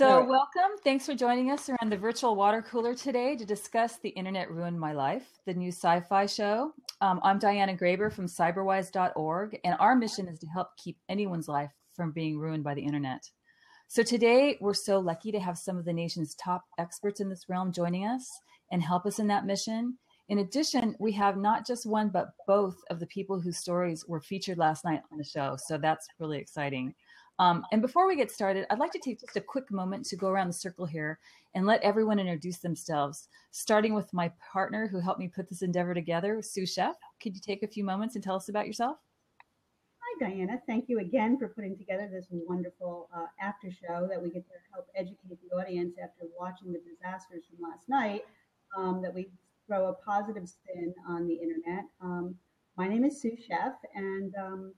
So, welcome. Thanks for joining us around the virtual water cooler today to discuss The Internet Ruined My Life, the new sci fi show. Um, I'm Diana Graber from cyberwise.org, and our mission is to help keep anyone's life from being ruined by the internet. So, today we're so lucky to have some of the nation's top experts in this realm joining us and help us in that mission. In addition, we have not just one, but both of the people whose stories were featured last night on the show. So that's really exciting. Um, and before we get started, I'd like to take just a quick moment to go around the circle here and let everyone introduce themselves, starting with my partner who helped me put this endeavor together, Sue Scheff. Could you take a few moments and tell us about yourself? Hi, Diana. Thank you again for putting together this wonderful uh, after show that we get to help educate the audience after watching the disasters from last night um, that we throw a positive spin on the internet. Um, my name is Sue Scheff, and um,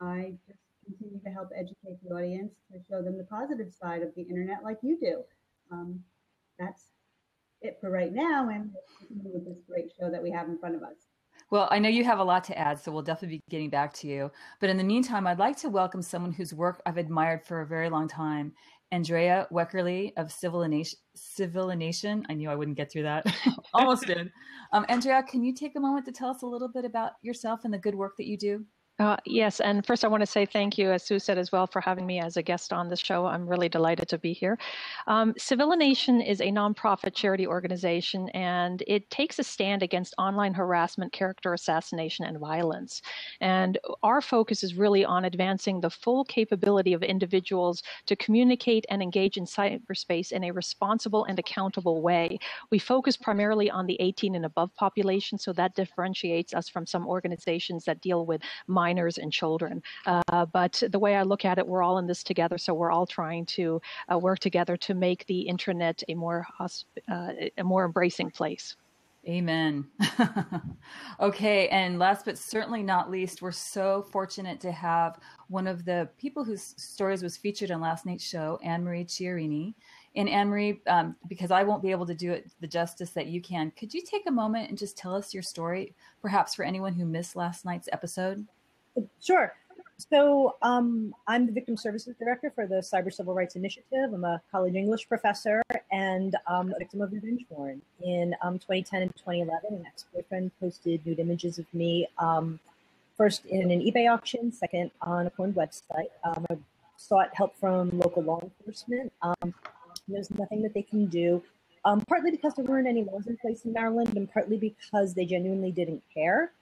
I just continue to help educate the audience to show them the positive side of the internet like you do. Um, that's it for right now, and with this great show that we have in front of us. Well, I know you have a lot to add, so we'll definitely be getting back to you. But in the meantime, I'd like to welcome someone whose work I've admired for a very long time Andrea Weckerle of Civilination. I knew I wouldn't get through that. Almost did. Um, Andrea, can you take a moment to tell us a little bit about yourself and the good work that you do? Uh, yes, and first I want to say thank you, as Sue said as well, for having me as a guest on the show. I'm really delighted to be here. Um, Civilination is a nonprofit charity organization, and it takes a stand against online harassment, character assassination, and violence. And our focus is really on advancing the full capability of individuals to communicate and engage in cyberspace in a responsible and accountable way. We focus primarily on the 18 and above population, so that differentiates us from some organizations that deal with minors and children. Uh, but the way I look at it, we're all in this together, so we're all trying to uh, work together to make the internet a more uh, a more embracing place. Amen. okay, and last but certainly not least, we're so fortunate to have one of the people whose stories was featured on last night's show, Anne Marie Chiarini. And Anne Marie, um, because I won't be able to do it the justice that you can, could you take a moment and just tell us your story, perhaps for anyone who missed last night's episode? Sure. So um, I'm the Victim Services Director for the Cyber Civil Rights Initiative. I'm a college English professor and um, a victim of revenge porn. In um, 2010 and 2011, an ex-boyfriend posted nude images of me, um, first in an eBay auction, second on a porn website. Um, I sought help from local law enforcement. Um, there's nothing that they can do, partly because there weren't any laws in place in Maryland and partly because they genuinely didn't care.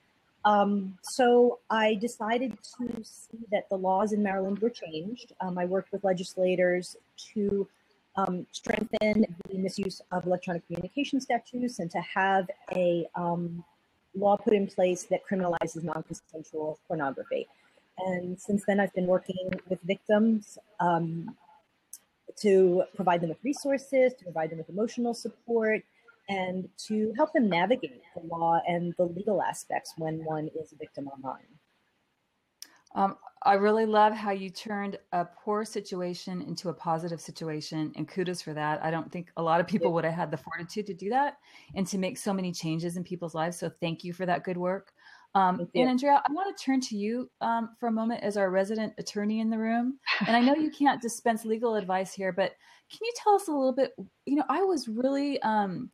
Um, so I decided to see that the laws in Maryland were changed. Um, I worked with legislators to um, strengthen the misuse of electronic communication statutes and to have a um, law put in place that criminalizes non-consensual pornography. And since then, I've been working with victims um, to provide them with resources, to provide them with emotional support, and to help them navigate the law and the legal aspects when one is a victim online. Um, I really love how you turned a poor situation into a positive situation, and kudos for that. I don't think a lot of people would have had the fortitude to do that and to make so many changes in people's lives. So, thank you for that good work. Um, and Andrea, I want to turn to you um, for a moment as our resident attorney in the room. And I know you can't dispense legal advice here, but can you tell us a little bit? You know, I was really um,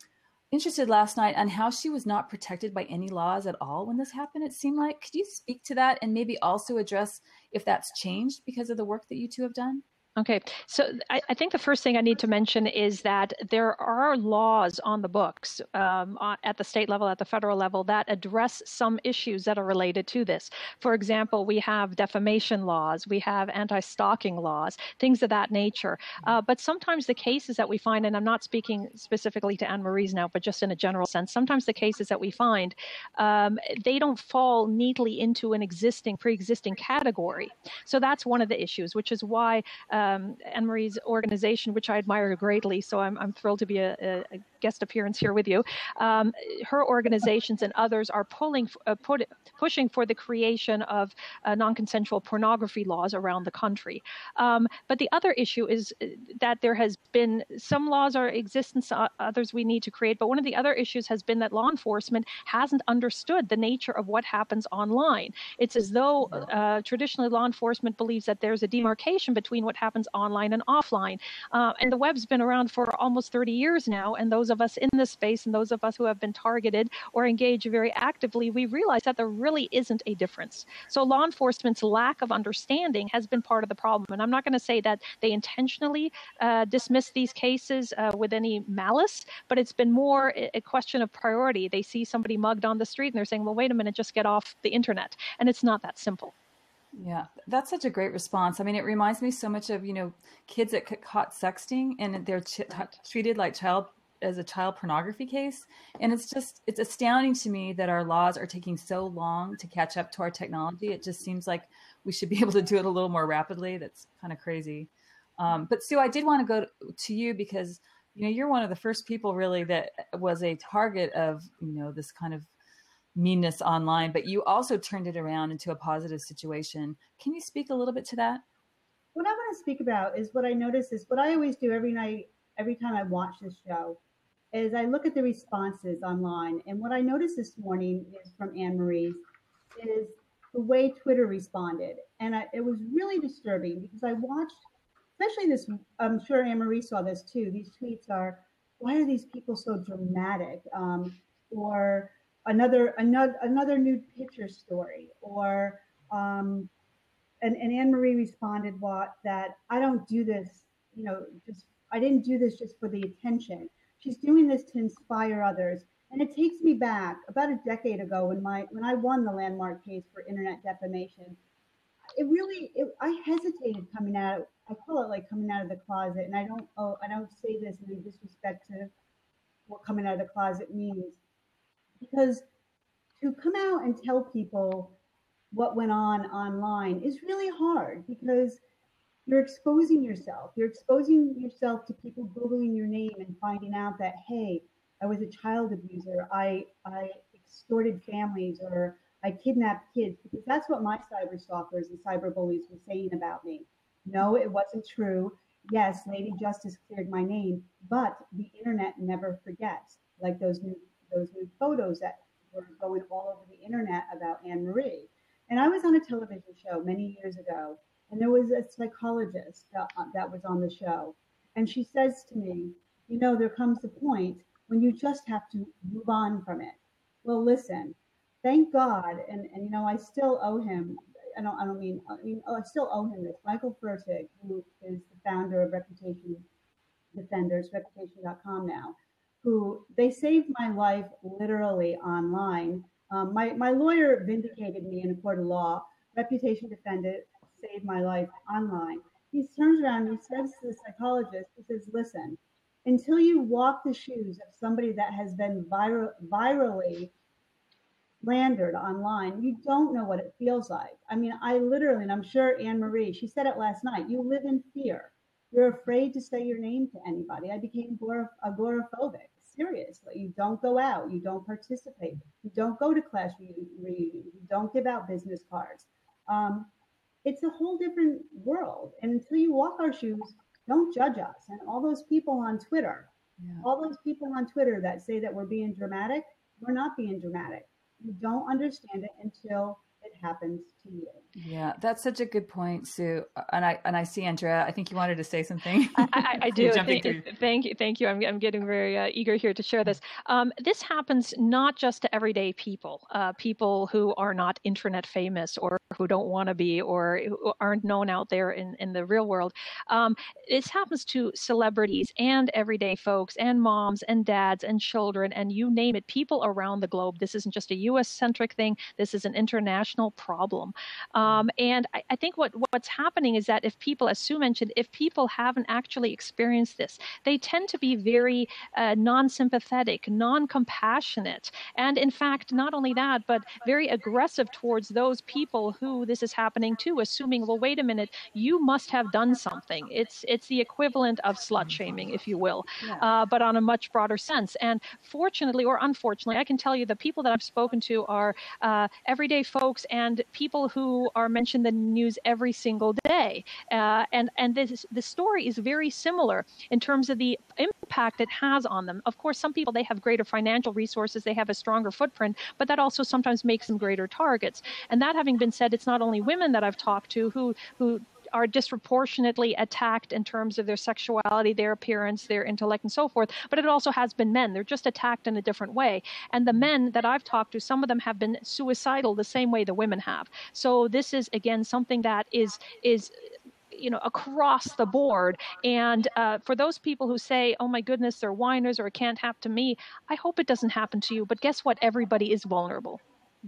interested last night on how she was not protected by any laws at all when this happened. It seemed like. Could you speak to that and maybe also address if that's changed because of the work that you two have done? Okay, so I, I, think the first thing I need to mention is that there are laws on the books um, at the state level, at the federal level, that address some issues that are related to this. For example, we have defamation laws, we have anti stalking laws, things of that nature. Uh, but sometimes the cases that we find, and I'm not speaking specifically to Anne Marie's now, but just in a general sense, sometimes the cases that we find, um, they don't fall neatly into an existing, pre existing category. So that's one of the issues, which is why. Uh, um, Anne Marie's organization, which I admire greatly. So I'm, I'm thrilled to be a, a guest appearance here with you. Um, her organizations and others are pulling, uh, put, pushing for the creation of uh, non-consensual pornography laws around the country. Um, but the other issue is uh, that there has been some laws are existence, uh, others we need to create. But one of the other issues has been that law enforcement hasn't understood the nature of what happens online. It's as though uh, traditionally law enforcement believes that there's a demarcation between what happens happens online and offline. Uh, and the web's been around for almost 30 years now. And those of us in this space and those of us who have been targeted or engaged very actively, we realize that there really isn't a difference. So law enforcement's lack of understanding has been part of the problem. And I'm not going to say that they intentionally uh, dismiss these cases uh, with any malice, but it's been more a question of priority. They see somebody mugged on the street and they're saying, well, wait a minute, just get off the internet. And it's not that simple. Yeah, that's such a great response. I mean, it reminds me so much of you know kids that get caught sexting and they're ch- treated like child as a child pornography case, and it's just it's astounding to me that our laws are taking so long to catch up to our technology. It just seems like we should be able to do it a little more rapidly. That's kind of crazy. Um, but Sue, I did want to go to you because you know you're one of the first people really that was a target of you know this kind of meanness online, but you also turned it around into a positive situation. Can you speak a little bit to that? What I want to speak about is what I notice is what I always do every night, every time I watch this show, is I look at the responses online. And what I noticed this morning is from Anne Marie is the way Twitter responded. And I, it was really disturbing because I watched, especially this, I'm sure Anne Marie saw this too. These tweets are, why are these people so dramatic? Um, or another another another nude picture story or um, and, and Anne Marie responded what that I don't do this, you know, just I didn't do this just for the attention. She's doing this to inspire others. And it takes me back about a decade ago when my when I won the landmark case for internet defamation. It really it, I hesitated coming out. I call it like coming out of the closet, and I don't oh I don't say this in disrespect to what coming out of the closet means because to come out and tell people what went on online is really hard because you're exposing yourself. You're exposing yourself to people Googling your name and finding out that, hey, I was a child abuser. I, I extorted families or I kidnapped kids because that's what my cyber stalkers and cyber bullies were saying about me. No, it wasn't true. Yes, Lady Justice cleared my name, but the internet never forgets, like those new those new photos that were going all over the internet about Anne Marie. And I was on a television show many years ago, and there was a psychologist that, uh, that was on the show. And she says to me, You know, there comes a point when you just have to move on from it. Well, listen, thank God, and, and you know, I still owe him. I don't, I don't mean, I mean, oh, I still owe him this. Michael Fertik, who is the founder of Reputation Defenders, reputation.com now, who they saved my life literally online. Um, my, my lawyer vindicated me in a court of law. Reputation defendant saved my life online. He turns around and he says to the psychologist, he says, listen, until you walk the shoes of somebody that has been vir- virally slandered online, you don't know what it feels like. I mean, I literally, and I'm sure Anne Marie, she said it last night, you live in fear. You're afraid to say your name to anybody. I became agoraphobic seriously. You don't go out, you don't participate, you don't go to class reunions, you don't give out business cards. Um, it's a whole different world. And until you walk our shoes, don't judge us. And all those people on Twitter, yeah. all those people on Twitter that say that we're being dramatic, we're not being dramatic. You don't understand it until happens to you. Yeah, that's such a good point, Sue. And I and I see Andrea. I think you wanted to say something. I, I, I do. thank, thank, you, thank you. I'm, I'm getting very uh, eager here to share this. Um, this happens not just to everyday people, uh, people who are not internet famous or who don't want to be or aren't known out there in, in the real world. Um, this happens to celebrities and everyday folks and moms and dads and children and you name it, people around the globe. This isn't just a U.S. centric thing. This is an international problem. Um, and I, I, think what what's happening is that if people, as Sue mentioned, if people haven't actually experienced this, they tend to be very uh, non-sympathetic, non-compassionate, and in fact, not only that, but very aggressive towards those people who this is happening to, assuming, well, wait a minute, you must have done something. It's it's the equivalent of slut shaming, if you will, yeah. uh, but on a much broader sense. And fortunately or unfortunately, I can tell you the people that I've spoken to are uh, everyday folks and people who are mentioned in the news every single day. Uh, and and this, the story is very similar in terms of the impact it has on them. Of course, some people they have greater financial resources, they have a stronger footprint, but that also sometimes makes them greater targets. And that having been said, it's not only women that I've talked to who who are disproportionately attacked in terms of their sexuality, their appearance, their intellect, and so forth. But it also has been men. They're just attacked in a different way. And the men that I've talked to, some of them have been suicidal the same way the women have. So this is again something that is is you know across the board and uh, for those people who say oh my goodness they're whiners or it can't happen to me i hope it doesn't happen to you but guess what everybody is vulnerable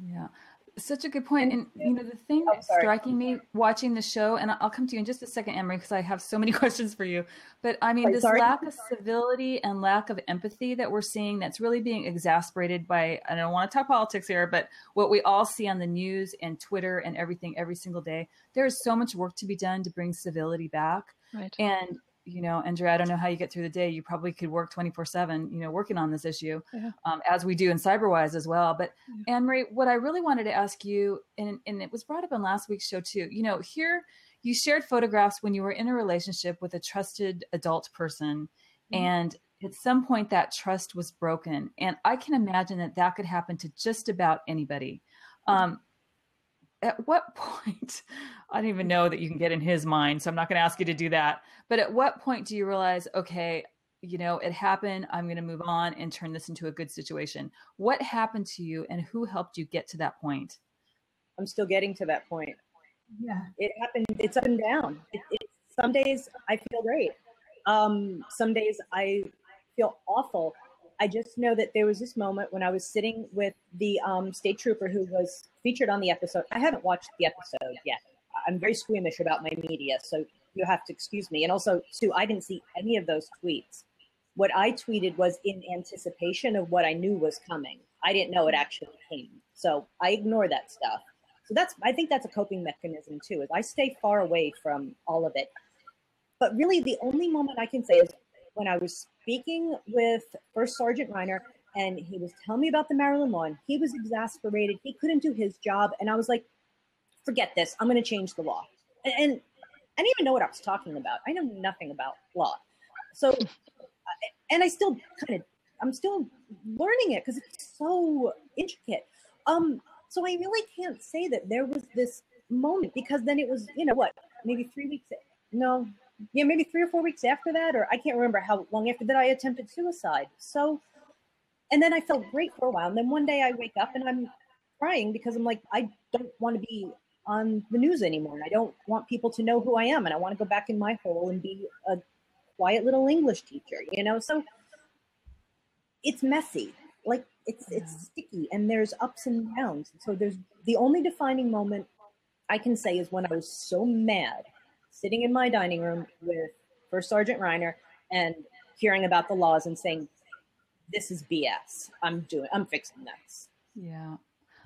yeah such a good point. And you know, the thing oh, striking me watching the show, and I'll come to you in just a second, Emery, because I have so many questions for you. But I mean, this sorry. lack of civility and lack of empathy that we're seeing that's really being exasperated by, I don't want to talk politics here, but what we all see on the news and Twitter and everything every single day. There is so much work to be done to bring civility back. Right. And you know, Andrea, I don't know how you get through the day. You probably could work 24 seven, you know, working on this issue, yeah. um, as we do in CyberWise as well. But yeah. Anne Marie, what I really wanted to ask you, and, and it was brought up in last week's show too, you know, here you shared photographs when you were in a relationship with a trusted adult person. Mm-hmm. And at some point that trust was broken. And I can imagine that that could happen to just about anybody. Um, at what point i don't even know that you can get in his mind so i'm not going to ask you to do that but at what point do you realize okay you know it happened i'm going to move on and turn this into a good situation. What happened to you and who helped you get to that point? I'm still getting to that point. Yeah. It happened it's up and down. It, it, some days i feel great. Um, some days i feel awful I just know that there was this moment when I was sitting with the um, state trooper who was featured on the episode. I haven't watched the episode yet. I'm very squeamish about my media, so you have to excuse me. And also, Sue, I didn't see any of those tweets. What I tweeted was in anticipation of what I knew was coming. I didn't know it actually came, so I ignore that stuff. So that's I think that's a coping mechanism too. Is I stay far away from all of it. But really, the only moment I can say is when I was speaking with First Sergeant Reiner, and he was telling me about the Maryland law, and he was exasperated. He couldn't do his job, and I was like, "Forget this. I'm going to change the law." And, and I didn't even know what I was talking about. I know nothing about law, so and I still kind of I'm still learning it because it's so intricate. Um, so I really can't say that there was this moment because then it was you know what maybe three weeks no yeah, maybe three or four weeks after that, or I can't remember how long after that I attempted suicide. So, and then I felt great for a while. And then one day I wake up and I'm crying because I'm like, I don't want to be on the news anymore. And I don't want people to know who I am. And I want to go back in my hole and be a quiet little English teacher, you know? So it's messy. Like it's yeah. it's sticky and there's ups and downs. So there's the only defining moment I can say is when I was so mad sitting in my dining room with First Sergeant Reiner and hearing about the laws and saying, "This is BS. I'm doing. I'm fixing this." Yeah.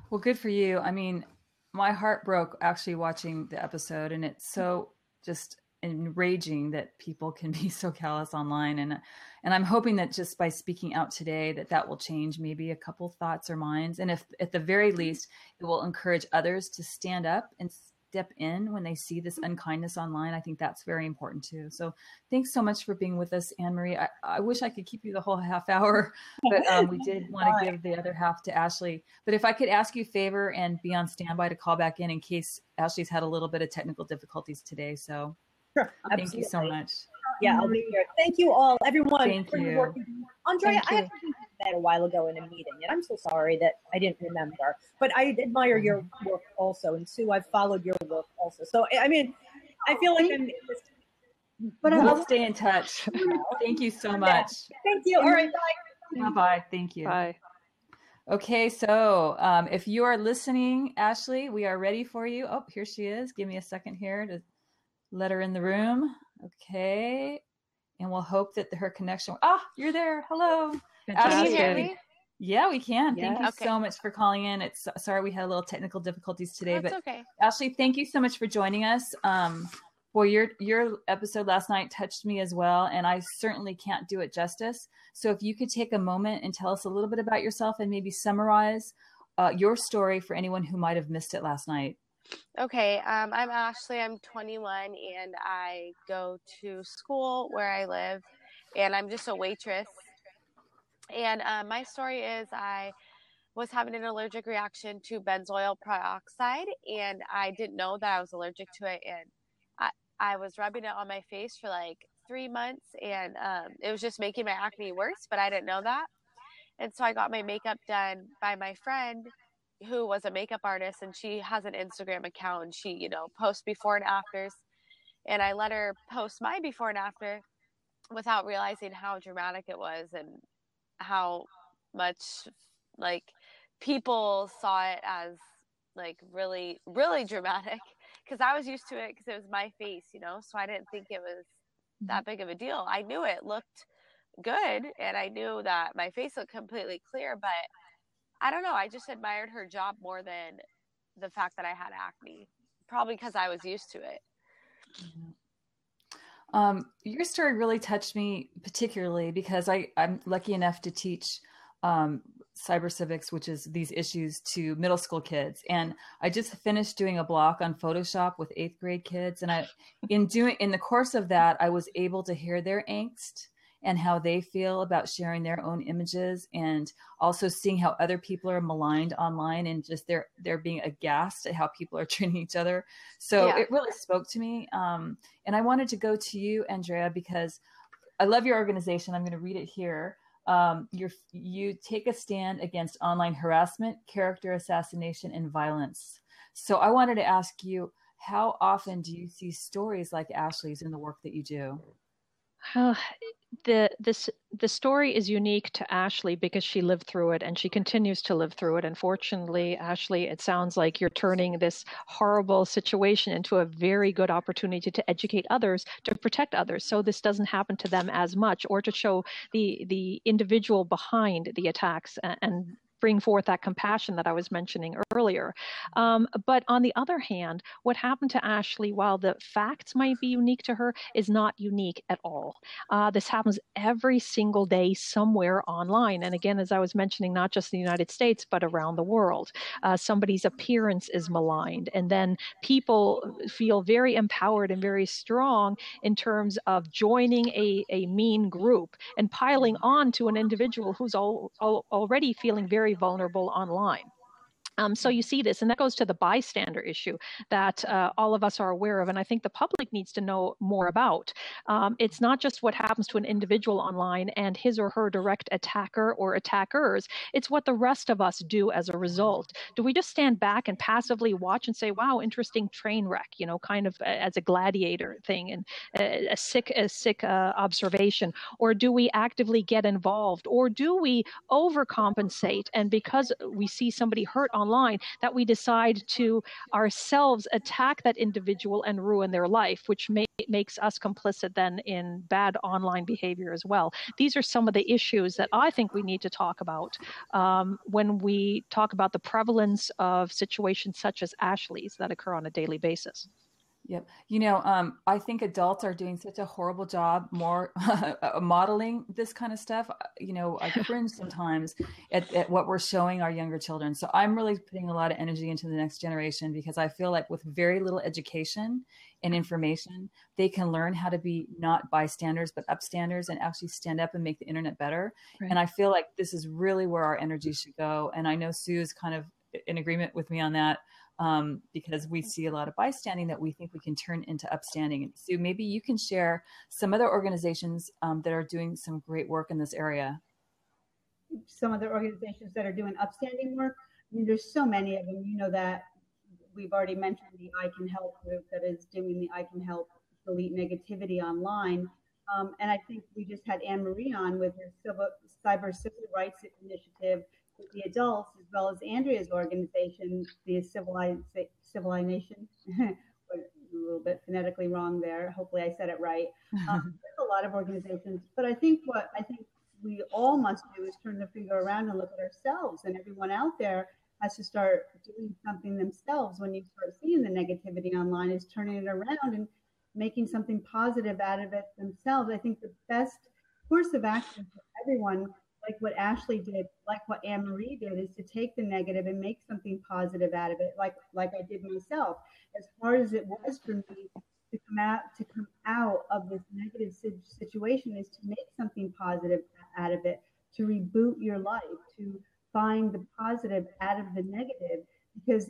Well, good for you. I mean, my heart broke actually watching the episode, and it's so just enraging that people can be so callous online and and I'm hoping that just by speaking out today that that will change maybe a couple thoughts or minds and if at the very mm-hmm. least it will encourage others to stand up and step in when they see this unkindness online. I think that's very important too. So thanks so much for being with us, Anne Marie. I, I wish I could keep you the whole half hour, but um, we did want to give the other half to Ashley. But if I could ask you a favor and be on standby to call back in in case Ashley's had a little bit of technical difficulties today. So sure, thank you so much. Yeah, I'll be here. Thank you all, everyone. Thank you. Andrea, Thank I had that a while ago in a meeting, and I'm so sorry that I didn't remember. But I admire your work also, and Sue, I've followed your work also. So I mean, I feel like I'm. But we'll stay in touch. Thank you so much. Thank you. All right. Bye. Bye. Bye. Thank you. Bye. Okay, so um, if you are listening, Ashley, we are ready for you. Oh, here she is. Give me a second here to let her in the room. Okay. And we'll hope that her connection. Ah, you're there. Hello. Can you hear me? Yeah, we can. Yeah. Thank you okay. so much for calling in. It's sorry we had a little technical difficulties today, That's but okay. Ashley, thank you so much for joining us. Um, well, your your episode last night touched me as well, and I certainly can't do it justice. So, if you could take a moment and tell us a little bit about yourself and maybe summarize uh, your story for anyone who might have missed it last night. Okay, um, I'm Ashley. I'm 21 and I go to school where I live, and I'm just a waitress. And uh, my story is I was having an allergic reaction to benzoyl peroxide, and I didn't know that I was allergic to it. And I, I was rubbing it on my face for like three months and um, it was just making my acne worse, but I didn't know that. And so I got my makeup done by my friend who was a makeup artist and she has an Instagram account and she, you know, posts before and afters. And I let her post my before and after without realizing how dramatic it was and how much like people saw it as like really really dramatic because I was used to it because it was my face, you know, so I didn't think it was that mm-hmm. big of a deal. I knew it looked good and I knew that my face looked completely clear, but I don't know, I just admired her job more than the fact that I had acne, probably because I was used to it. Um, your story really touched me particularly because I, I'm lucky enough to teach um, cyber civics, which is these issues to middle school kids. And I just finished doing a block on Photoshop with eighth grade kids. And I, in doing, in the course of that, I was able to hear their angst and how they feel about sharing their own images and also seeing how other people are maligned online and just they're they're being aghast at how people are treating each other so yeah. it really spoke to me um, and i wanted to go to you andrea because i love your organization i'm going to read it here um, you you take a stand against online harassment, character assassination, and violence. So I wanted to ask you, how often do you see stories like Ashley's in the work that you do? Uh, the this the story is unique to Ashley because she lived through it and she continues to live through it. And fortunately, Ashley, it sounds like you're turning this horrible situation into a very good opportunity to educate others, to protect others, so this doesn't happen to them as much, or to show the the individual behind the attacks and, and bring forth that compassion that I was mentioning earlier. Um, but on the other hand, what happened to Ashley, while the facts might be unique to her, is not unique at all. Uh, this happens every single day somewhere online. And again, as I was mentioning, not just in the United States, but around the world. Uh, somebody's appearance is maligned. And then people feel very empowered and very strong in terms of joining a, a mean group and piling on to an individual who's all, all, already feeling very very vulnerable online. Um, so you see this, and that goes to the bystander issue that uh, all of us are aware of, and I think the public needs to know more about. Um, it's not just what happens to an individual online and his or her direct attacker or attackers, it's what the rest of us do as a result. Do we just stand back and passively watch and say, wow, interesting train wreck, you know, kind of as a gladiator thing and a, a sick, a sick uh, observation? Or do we actively get involved? Or do we overcompensate and because we see somebody hurt on online that we decide to ourselves attack that individual and ruin their life, which may, makes us complicit then in bad online behavior as well. These are some of the issues that I think we need to talk about um, when we talk about the prevalence of situations such as Ashley's that occur on a daily basis. Yep. You know, um, I think adults are doing such a horrible job more modeling this kind of stuff. You know, I cringe sometimes at, at, what we're showing our younger children. So I'm really putting a lot of energy into the next generation because I feel like with very little education and information, they can learn how to be not bystanders, but upstanders and actually stand up and make the internet better. Right. And I feel like this is really where our energy should go. And I know Sue is kind of in agreement with me on that um, because we see a lot of bystanding that we think we can turn into upstanding. And so maybe you can share some other organizations um, that are doing some great work in this area. Some other organizations that are doing upstanding work. I mean, there's so many of them. You know that we've already mentioned the I Can Help group that is doing the I Can Help delete negativity online. Um, and I think we just had Anne Marie on with her civil, cyber civil rights initiative with the adults as well as Andrea's organization, the Civilized Civilization. a little bit phonetically wrong there. Hopefully, I said it right. Um, there's a lot of organizations, but I think what I think we all must do is turn the finger around and look at ourselves, and everyone out there has to start doing something themselves. When you start seeing the negativity online, is turning it around and making something positive out of it themselves. I think the best course of action for everyone like what Ashley did, like what Anne Marie did, is to take the negative and make something positive out of it, like like I did myself. As hard as it was for me to come out to come out of this negative situation, is to make something positive out of it, to reboot your life, to find the positive out of the negative, because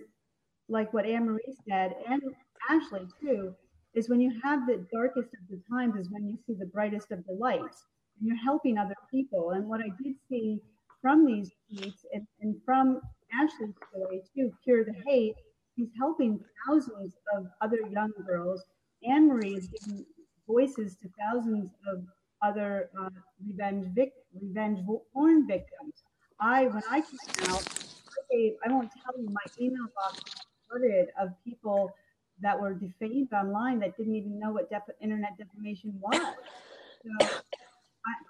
like what Anne Marie said, and Ashley too, is when you have the darkest of the times is when you see the brightest of the lights and you're helping other people. And what I did see from these tweets and, and from Ashley's story to Cure the Hate, he's helping thousands of other young girls. Anne Marie is giving voices to thousands of other uh, revenge vic- revenge porn victims. I, when I came out, I, gave, I won't tell you, my email box flooded of people that were defamed online that didn't even know what def- internet defamation was. So,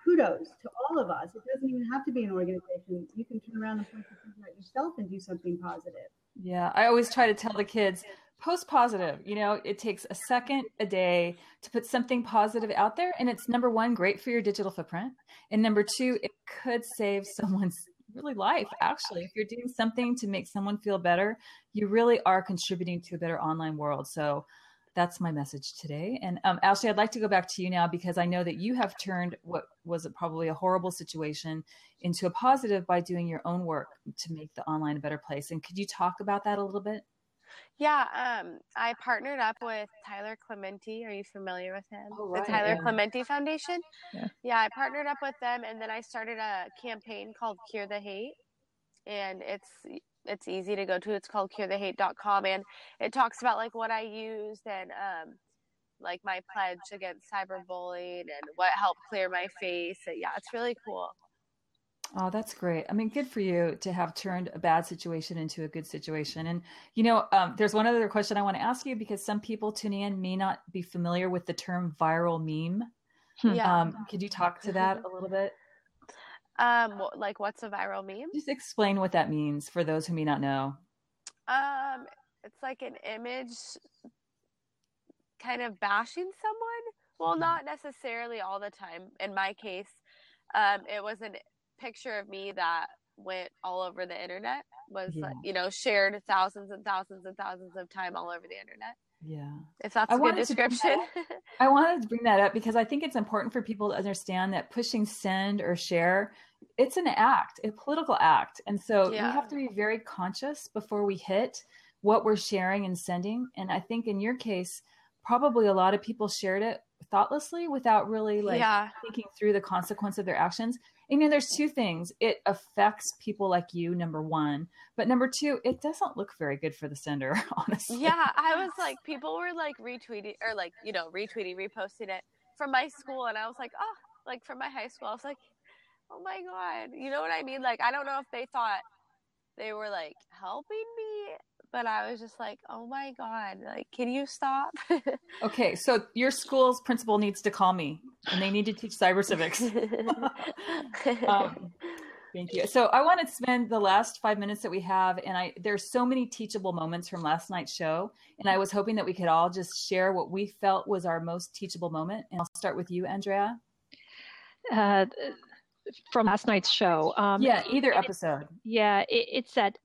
kudos to all of us. It doesn't even have to be an organization. You can turn around and point the yourself and do something positive. Yeah, I always try to tell the kids post positive. You know, it takes a second a day to put something positive out there. And it's number one, great for your digital footprint. And number two, it could save someone's really life. Actually, if you're doing something to make someone feel better, you really are contributing to a better online world. So that's my message today. And um, Ashley, I'd like to go back to you now because I know that you have turned what was probably a horrible situation into a positive by doing your own work to make the online a better place. And could you talk about that a little bit? Yeah, um, I partnered up with Tyler Clementi. Are you familiar with him? Oh, right, the Tyler yeah. Clementi Foundation. Yeah. yeah, I partnered up with them, and then I started a campaign called Cure the Hate, and it's it's easy to go to. It's called CureTheHate.com, and it talks about like what I used and um, like my pledge against cyberbullying and what helped clear my face. And yeah, it's really cool. Oh, that's great. I mean, good for you to have turned a bad situation into a good situation. And, you know, um, there's one other question I want to ask you because some people tuning in may not be familiar with the term viral meme. Yeah. Um, could you talk to that a little bit? Um, like what's a viral meme? Just explain what that means for those who may not know. Um, it's like an image kind of bashing someone. Well, not necessarily all the time. In my case, um, it was a picture of me that went all over the internet, was Yeah. like, you know, shared thousands and thousands and thousands of time all over the internet. Yeah. If that's I a good description. I wanted to bring that up because I think it's important for people to understand that pushing send or share, it's an act, a political act. And so Yeah. we have to be very conscious before we hit what we're sharing and sending. And I think in your case, probably a lot of people shared it thoughtlessly without really like yeah. thinking through the consequence of their actions. I mean, there's two things. It affects people like you, number one. But number two, it doesn't look very good for the sender, honestly. Yeah, I was like, people were like retweeting or like, you know, retweeting, reposting it from my school. And I was like, oh, like from my high school. I was like, oh my God. You know what I mean? Like, I don't know if they thought they were like helping me, but I was just like, oh my God, like, can you stop? Okay, so your school's principal needs to call me and they need to teach cyber civics. Um, Thank you. So I want to spend the last five minutes that we have, and I there's so many teachable moments from last night's show, and I was hoping that we could all just share what we felt was our most teachable moment. And I'll start with you, Andrea. Uh, from last night's show. Um, Yeah, either episode. Yeah, it, it's that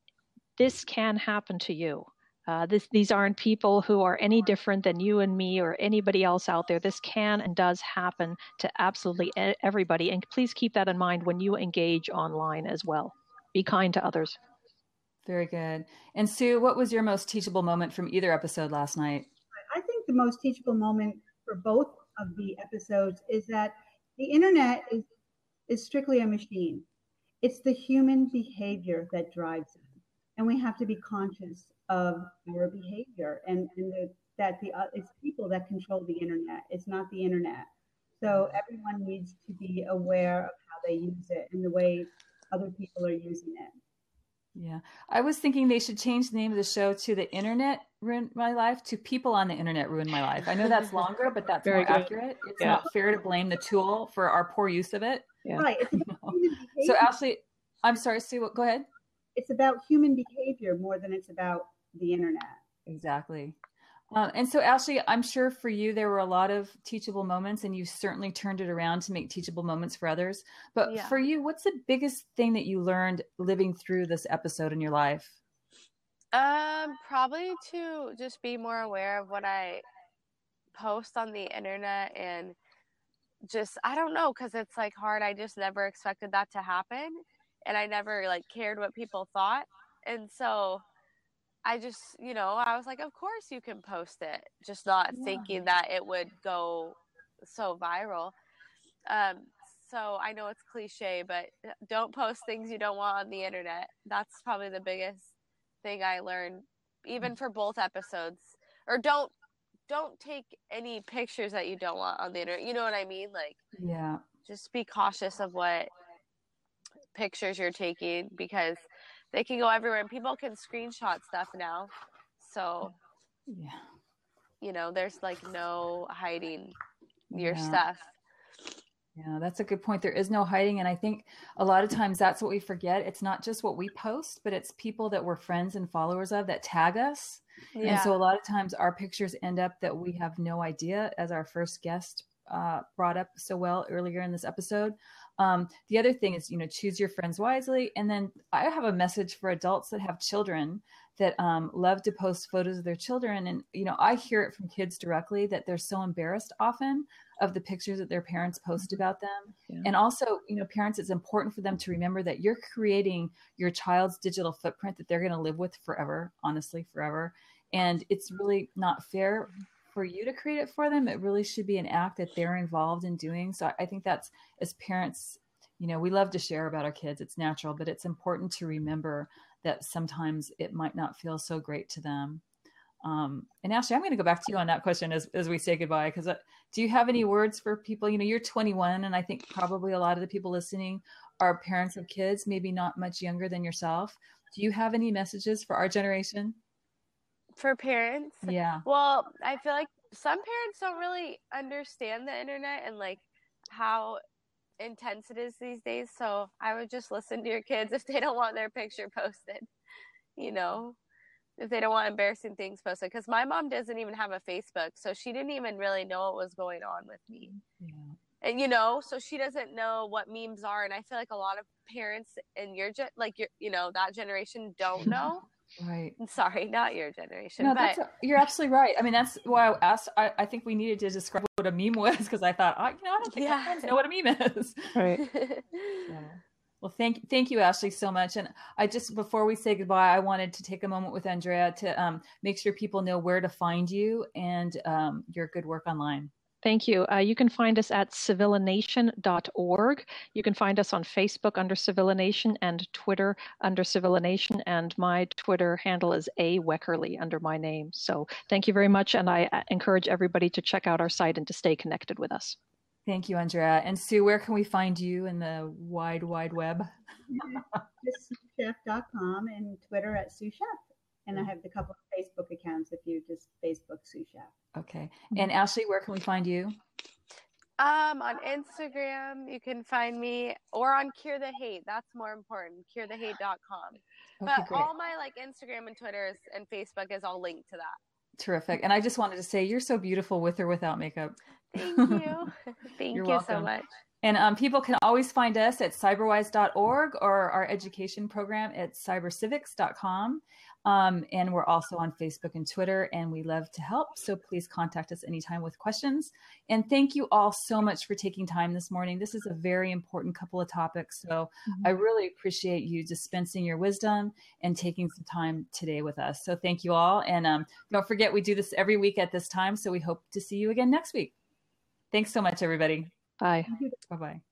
this can happen to you. Uh, this, these aren't people who are any different than you and me or anybody else out there. This can and does happen to absolutely e- everybody. And please keep that in mind when you engage online as well. Be kind to others. Very good. And Sue, what was your most teachable moment from either episode last night? I think the most teachable moment for both of the episodes is that the internet is is strictly a machine. It's the human behavior that drives it, and we have to be conscious of our behavior and and the, that the uh, it's people that control the internet. It's not the internet. So everyone needs to be aware of how they use it and the way other people are using it. Yeah. I was thinking they should change the name of the show to The Internet Ruined My Life to People on the Internet Ruined My Life. I know that's longer, but that's Very more good. accurate. It's Yeah. not fair to blame the tool for our poor use of it. Yeah. Right. It's about human behavior. So, Ashley, I'm sorry, Sue, go ahead. it's about human behavior more than it's about the internet. Exactly. Um, and so, Ashley, I'm sure for you there were a lot of teachable moments, and you certainly turned it around to make teachable moments for others. But Yeah. for you, what's the biggest thing that you learned living through this episode in your life? Um, probably to just be more aware of what I post on the internet and just I don't know because it's like hard. I just never expected that to happen, and I never like cared what people thought, and so I just, you know, I was like, of course you can post it, just not yeah. thinking that it would go so viral. Um, so I know it's cliche, but don't post things you don't want on the internet. That's probably the biggest thing I learned, even for both episodes. Or don't don't take any pictures that you don't want on the internet. You know what I mean? Like, yeah, just be cautious of what pictures you're taking because they can go everywhere and people can screenshot stuff now. So, yeah, you know, there's like no hiding your yeah. stuff. Yeah, that's a good point. There is no hiding. And I think a lot of times that's what we forget. It's not just what we post, but it's people that we're friends and followers of that tag us. Yeah. And so a lot of times our pictures end up that we have no idea, as our first guest uh, brought up so well earlier in this episode. Um, the other thing is, you know, choose your friends wisely. And then I have a message for adults that have children that um, love to post photos of their children. And, you know, I hear it from kids directly that they're so embarrassed often of the pictures that their parents post mm-hmm. about them. Yeah. And also, you know, parents, it's important for them to remember that you're creating your child's digital footprint that they're going to live with forever, honestly, forever. And it's really not fair for you to create it for them. It really should be an act that they're involved in doing. So I think that's as parents, you know, we love to share about our kids. It's natural, but it's important to remember that sometimes it might not feel so great to them. Um, and Ashley, I'm going to go back to you on that question as, as we say goodbye. Because uh, do you have any words for people? You know, you're 21, and I think probably a lot of the people listening are parents of kids, maybe not much younger than yourself. Do you have any messages for our generation? For parents? Yeah. Well, I feel like some parents don't really understand the internet and like how intense it is these days. So I would just listen to your kids if they don't want their picture posted, you know, if they don't want embarrassing things posted. Because my mom doesn't even have a Facebook, so she didn't even really know what was going on with me. Yeah. And you know, so she doesn't know what memes are, and I feel like a lot of parents in your gen, like your, you know, that generation don't know. Right. Sorry, not your generation. No, but... a, you're absolutely right. I mean, that's why I asked. I, I think we needed to describe what a meme was because I thought, I, you know, I don't think yeah. friends know what a meme is. Right. yeah. Well, thank thank you, Ashley, so much. And I just before we say goodbye, I wanted to take a moment with Andrea to um, make sure people know where to find you and um, your good work online. Thank you. Uh, you can find us at civilination.org. You can find us on Facebook under Civilination and Twitter under Civilination. And my Twitter handle is A Weckerle under my name. So thank you very much. And I uh, encourage everybody to check out our site and to stay connected with us. Thank you, Andrea. And Sue, where can we find you in the wide, wide web? Just SueScheff.com and Twitter at Sue Scheff. And I have a couple of Facebook accounts if you just Facebook Sue Scheff. Okay. And Ashley, where can we find you? Um, on Instagram, you can find me, or on Cure the Hate. That's more important. CureTheHate.com. Okay, but great. all my like Instagram and Twitter and Facebook is all linked to that. Terrific. And I just wanted to say you're so beautiful with or without makeup. Thank you. Thank you welcome. so much. And um, people can always find us at cyberwise.org or our education program at cybercivics.com. Um, and we're also on Facebook and Twitter, and we love to help. So please contact us anytime with questions. And thank you all so much for taking time this morning. This is a very important couple of topics. So mm-hmm. I really appreciate you dispensing your wisdom and taking some time today with us. So thank you all. And um, don't forget, we do this every week at this time. So we hope to see you again next week. Thanks so much, everybody. Bye. Bye bye.